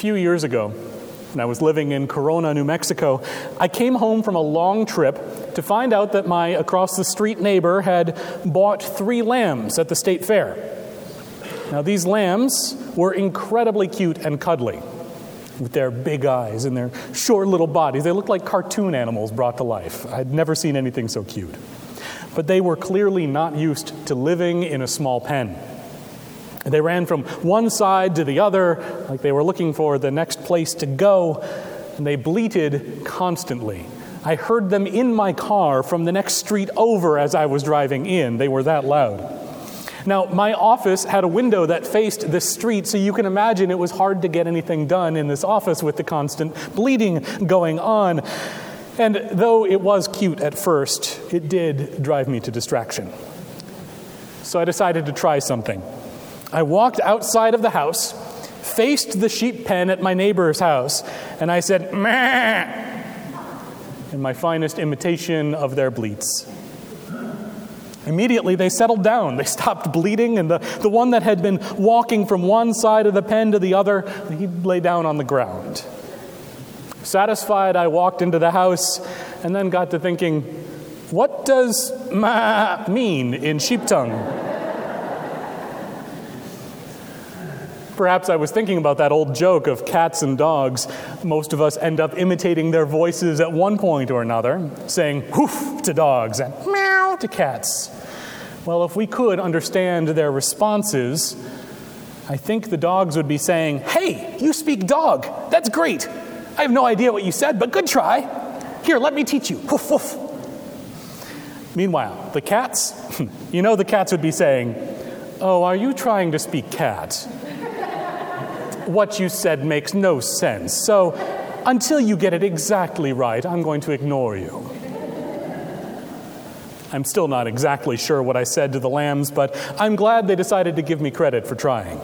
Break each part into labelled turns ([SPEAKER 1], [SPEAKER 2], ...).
[SPEAKER 1] few years ago, when I was living in Corona, New Mexico, I came home from a long trip to find out that my across the street neighbor had bought three lambs at the state fair. Now, these lambs were incredibly cute and cuddly with their big eyes and their short little bodies. They looked like cartoon animals brought to life. I'd never seen anything so cute. But they were clearly not used to living in a small pen. They ran from one side to the other, like they were looking for the next place to go, and they bleated constantly. I heard them in my car from the next street over as I was driving in. They were that loud. Now, my office had a window that faced the street, so you can imagine it was hard to get anything done in this office with the constant bleeding going on. And though it was cute at first, it did drive me to distraction. So I decided to try something. I walked outside of the house, faced the sheep pen at my neighbor's house, and I said, Meh, in my finest imitation of their bleats. Immediately, they settled down. They stopped bleeding, and the, the one that had been walking from one side of the pen to the other, he lay down on the ground. Satisfied, I walked into the house and then got to thinking, what does ma mean in sheep tongue? Perhaps I was thinking about that old joke of cats and dogs. Most of us end up imitating their voices at one point or another, saying whoof to dogs and meow to cats. Well, if we could understand their responses, I think the dogs would be saying, Hey, you speak dog. That's great. I have no idea what you said, but good try. Here, let me teach you. Woof, woof. Meanwhile, the cats, you know, the cats would be saying, Oh, are you trying to speak cat? What you said makes no sense. So, until you get it exactly right, I'm going to ignore you. I'm still not exactly sure what I said to the lambs, but I'm glad they decided to give me credit for trying.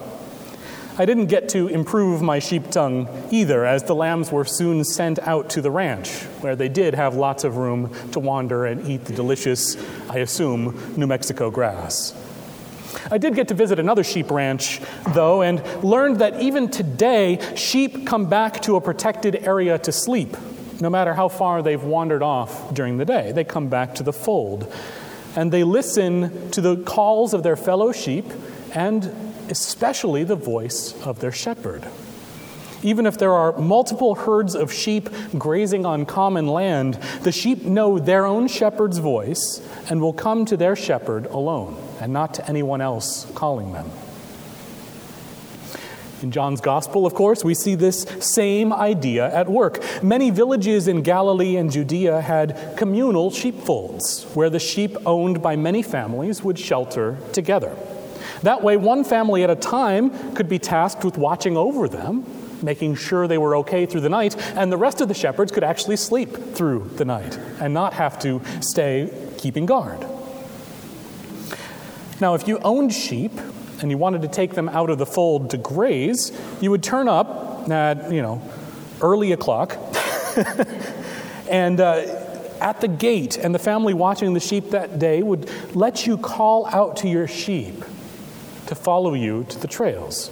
[SPEAKER 1] I didn't get to improve my sheep tongue either, as the lambs were soon sent out to the ranch, where they did have lots of room to wander and eat the delicious, I assume, New Mexico grass. I did get to visit another sheep ranch, though, and learned that even today, sheep come back to a protected area to sleep, no matter how far they've wandered off during the day. They come back to the fold. And they listen to the calls of their fellow sheep and especially the voice of their shepherd. Even if there are multiple herds of sheep grazing on common land, the sheep know their own shepherd's voice and will come to their shepherd alone and not to anyone else calling them. In John's Gospel, of course, we see this same idea at work. Many villages in Galilee and Judea had communal sheepfolds, where the sheep owned by many families would shelter together. That way, one family at a time could be tasked with watching over them, making sure they were okay through the night, and the rest of the shepherds could actually sleep through the night and not have to stay keeping guard. Now, if you owned sheep and you wanted to take them out of the fold to graze, you would turn up at, you know, early o'clock and uh, at the gate, and the family watching the sheep that day would let you call out to your sheep to follow you to the trails.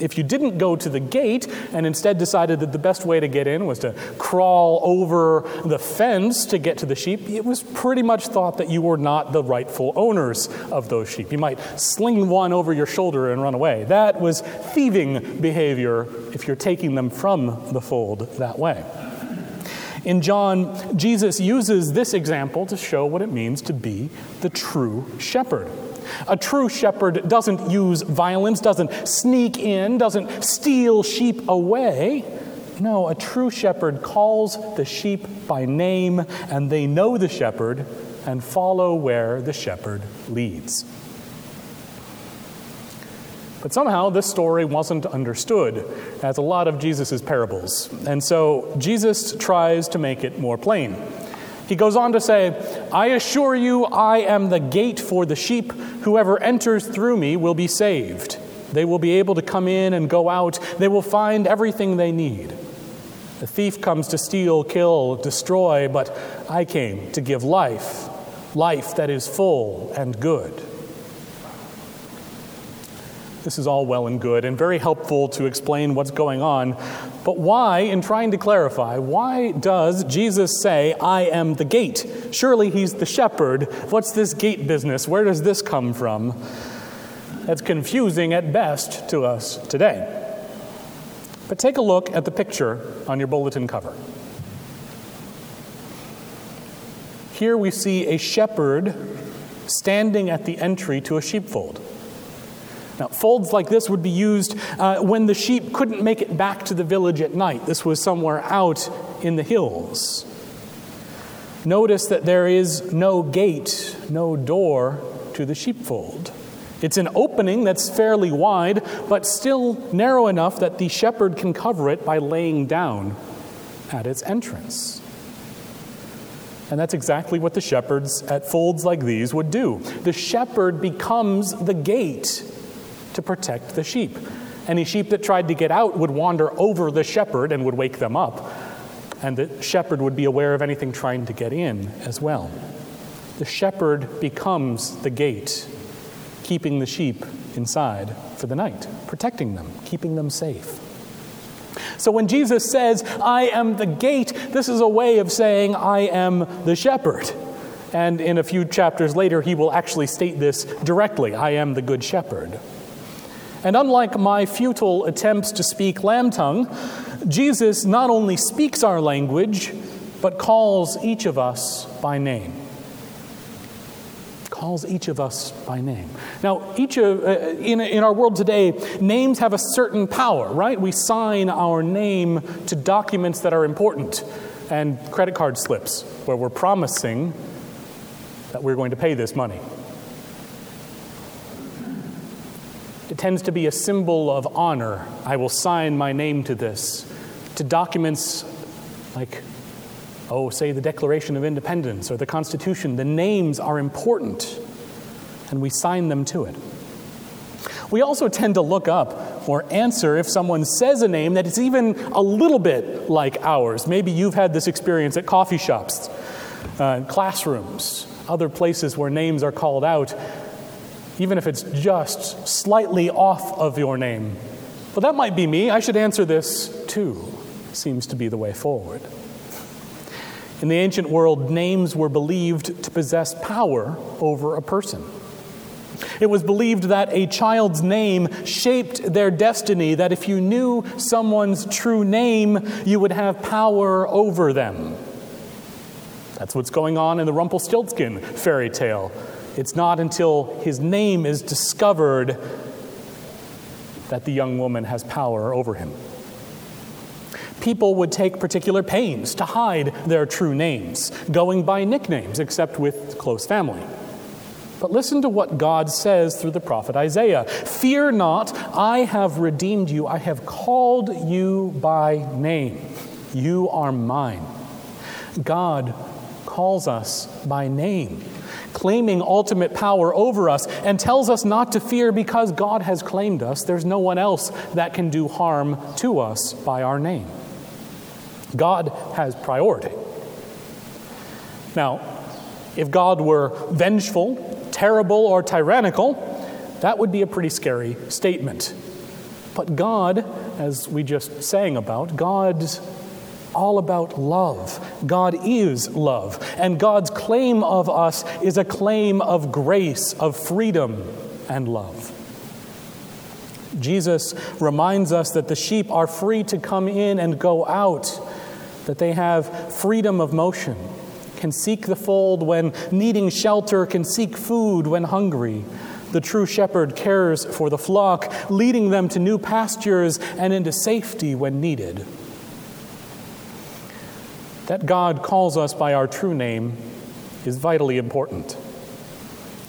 [SPEAKER 1] If you didn't go to the gate and instead decided that the best way to get in was to crawl over the fence to get to the sheep, it was pretty much thought that you were not the rightful owners of those sheep. You might sling one over your shoulder and run away. That was thieving behavior if you're taking them from the fold that way. In John, Jesus uses this example to show what it means to be the true shepherd. A true shepherd doesn't use violence, doesn't sneak in, doesn't steal sheep away. No, a true shepherd calls the sheep by name, and they know the shepherd and follow where the shepherd leads. But somehow this story wasn't understood, as a lot of Jesus' parables. And so Jesus tries to make it more plain. He goes on to say, I assure you, I am the gate for the sheep. Whoever enters through me will be saved. They will be able to come in and go out. They will find everything they need. The thief comes to steal, kill, destroy, but I came to give life, life that is full and good. This is all well and good and very helpful to explain what's going on. But why, in trying to clarify, why does Jesus say, I am the gate? Surely he's the shepherd. What's this gate business? Where does this come from? That's confusing at best to us today. But take a look at the picture on your bulletin cover. Here we see a shepherd standing at the entry to a sheepfold. Now, folds like this would be used uh, when the sheep couldn't make it back to the village at night. This was somewhere out in the hills. Notice that there is no gate, no door to the sheepfold. It's an opening that's fairly wide, but still narrow enough that the shepherd can cover it by laying down at its entrance. And that's exactly what the shepherds at folds like these would do. The shepherd becomes the gate to protect the sheep. Any sheep that tried to get out would wander over the shepherd and would wake them up. And the shepherd would be aware of anything trying to get in as well. The shepherd becomes the gate, keeping the sheep inside for the night, protecting them, keeping them safe. So when Jesus says, I am the gate, this is a way of saying, I am the shepherd. And in a few chapters later, he will actually state this directly I am the good shepherd. And unlike my futile attempts to speak lamb tongue, Jesus not only speaks our language, but calls each of us by name. Calls each of us by name. Now, each of, uh, in, in our world today, names have a certain power, right? We sign our name to documents that are important and credit card slips where we're promising that we're going to pay this money. It tends to be a symbol of honor. I will sign my name to this. To documents like, oh, say the Declaration of Independence or the Constitution, the names are important, and we sign them to it. We also tend to look up or answer if someone says a name that is even a little bit like ours. Maybe you've had this experience at coffee shops, uh, classrooms, other places where names are called out even if it's just slightly off of your name. Well, that might be me. I should answer this too. Seems to be the way forward. In the ancient world, names were believed to possess power over a person. It was believed that a child's name shaped their destiny, that if you knew someone's true name, you would have power over them. That's what's going on in the Rumpelstiltskin fairy tale. It's not until his name is discovered that the young woman has power over him. People would take particular pains to hide their true names, going by nicknames, except with close family. But listen to what God says through the prophet Isaiah Fear not, I have redeemed you, I have called you by name. You are mine. God calls us by name claiming ultimate power over us, and tells us not to fear because God has claimed us. There's no one else that can do harm to us by our name. God has priority. Now, if God were vengeful, terrible, or tyrannical, that would be a pretty scary statement. But God, as we just sang about, God's all about love. God is love. And God's claim of us is a claim of grace, of freedom, and love. Jesus reminds us that the sheep are free to come in and go out, that they have freedom of motion, can seek the fold when needing shelter, can seek food when hungry. The true shepherd cares for the flock, leading them to new pastures and into safety when needed. That God calls us by our true name is vitally important.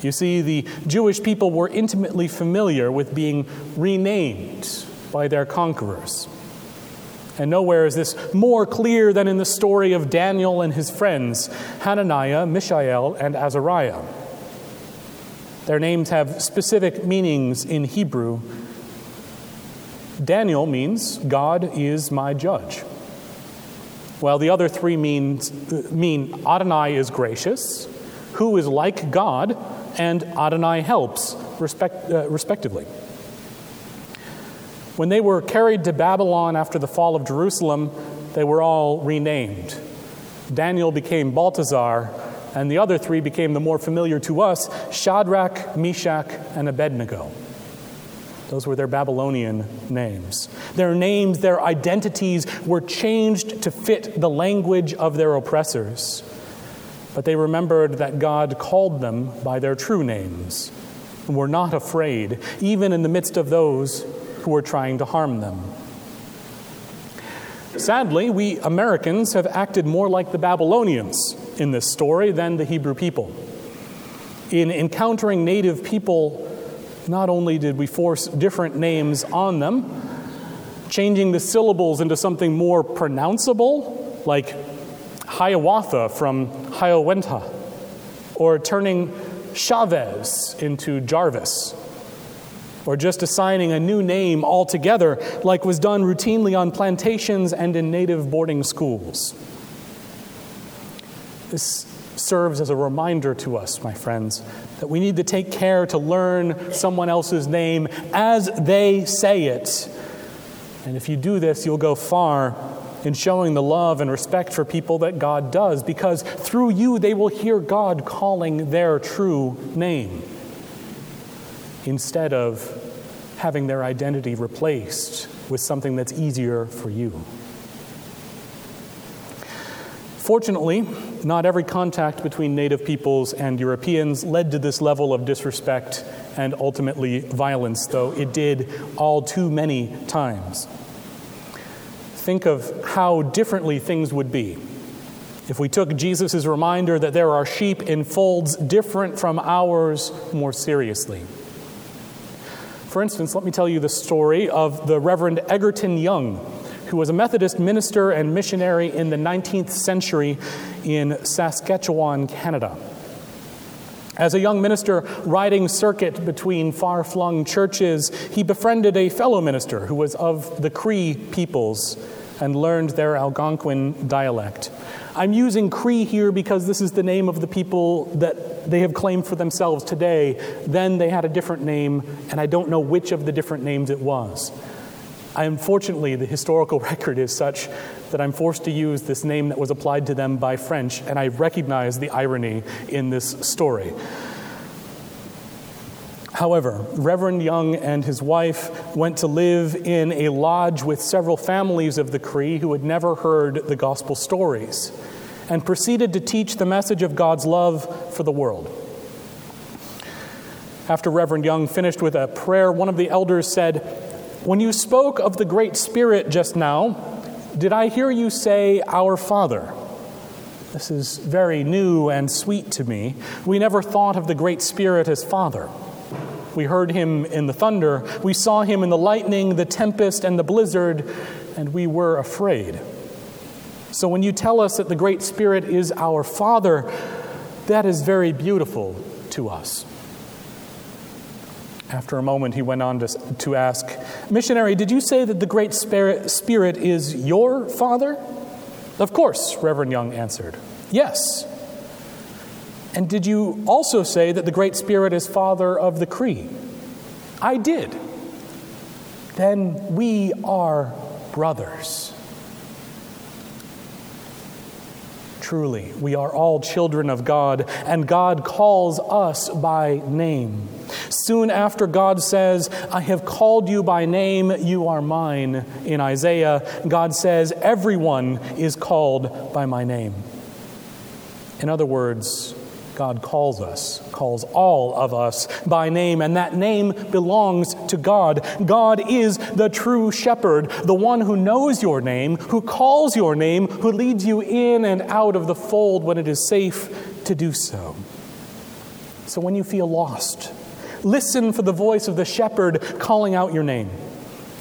[SPEAKER 1] You see, the Jewish people were intimately familiar with being renamed by their conquerors. And nowhere is this more clear than in the story of Daniel and his friends, Hananiah, Mishael, and Azariah. Their names have specific meanings in Hebrew. Daniel means God is my judge. Well, the other three means, mean Adonai is gracious, who is like God, and Adonai helps, respect, uh, respectively. When they were carried to Babylon after the fall of Jerusalem, they were all renamed. Daniel became Belteshazzar, and the other three became the more familiar to us Shadrach, Meshach, and Abednego. Those were their Babylonian names. Their names, their identities were changed to fit the language of their oppressors. But they remembered that God called them by their true names and were not afraid, even in the midst of those who were trying to harm them. Sadly, we Americans have acted more like the Babylonians in this story than the Hebrew people. In encountering native people, not only did we force different names on them, changing the syllables into something more pronounceable, like Hiawatha from Hiawatha, or turning Chavez into Jarvis, or just assigning a new name altogether, like was done routinely on plantations and in native boarding schools. This serves as a reminder to us, my friends, that we need to take care to learn someone else's name as they say it. And if you do this, you'll go far in showing the love and respect for people that God does, because through you they will hear God calling their true name instead of having their identity replaced with something that's easier for you. Fortunately, not every contact between native peoples and Europeans led to this level of disrespect and ultimately violence, though it did all too many times. Think of how differently things would be if we took Jesus' reminder that there are sheep in folds different from ours more seriously. For instance, let me tell you the story of the Reverend Egerton Young, who was a Methodist minister and missionary in the 19th century in Saskatchewan, Canada. As a young minister riding circuit between far flung churches, he befriended a fellow minister who was of the Cree peoples and learned their Algonquin dialect. I'm using Cree here because this is the name of the people that they have claimed for themselves today. Then they had a different name, and I don't know which of the different names it was. I, unfortunately, the historical record is such that I'm forced to use this name that was applied to them by French, and I recognize the irony in this story. However, Reverend Young and his wife went to live in a lodge with several families of the Cree who had never heard the gospel stories and proceeded to teach the message of God's love for the world. After Reverend Young finished with a prayer, one of the elders said, When you spoke of the Great Spirit just now, did I hear you say, Our Father? This is very new and sweet to me. We never thought of the Great Spirit as Father. We heard him in the thunder. We saw him in the lightning, the tempest, and the blizzard, and we were afraid. So when you tell us that the Great Spirit is our Father, that is very beautiful to us. After a moment, he went on to, to ask, Missionary, did you say that the Great Spirit, Spirit is your Father? Of course, Reverend Young answered. Yes. And did you also say that the Great Spirit is Father of the Cree? I did. Then we are brothers. Truly, we are all children of God, and God calls us by name. Soon after God says, I have called you by name, you are mine, in Isaiah, God says, Everyone is called by my name. In other words, God calls us, calls all of us by name, and that name belongs to God. God is the true shepherd, the one who knows your name, who calls your name, who leads you in and out of the fold when it is safe to do so. So when you feel lost, listen for the voice of the shepherd calling out your name.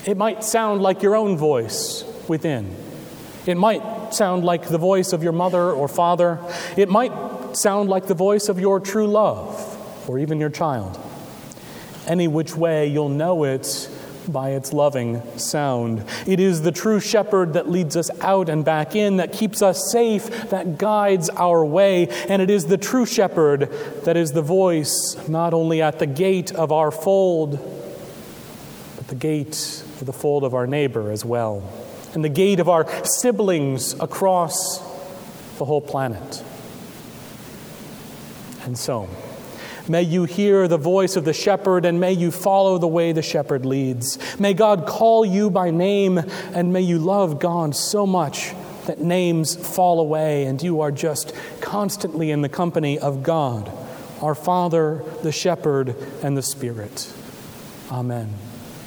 [SPEAKER 1] It might sound like your own voice within. It might sound like the voice of your mother or father. It might sound like the voice of your true love or even your child. Any which way, you'll know it by its loving sound. It is the true shepherd that leads us out and back in, that keeps us safe, that guides our way. And it is the true shepherd that is the voice not only at the gate of our fold, but the gate of the fold of our neighbor as well, and the gate of our siblings across the whole planet. And so, May you hear the voice of the shepherd and may you follow the way the shepherd leads. May God call you by name and may you love God so much that names fall away and you are just constantly in the company of God, our Father, the shepherd, and the Spirit. Amen.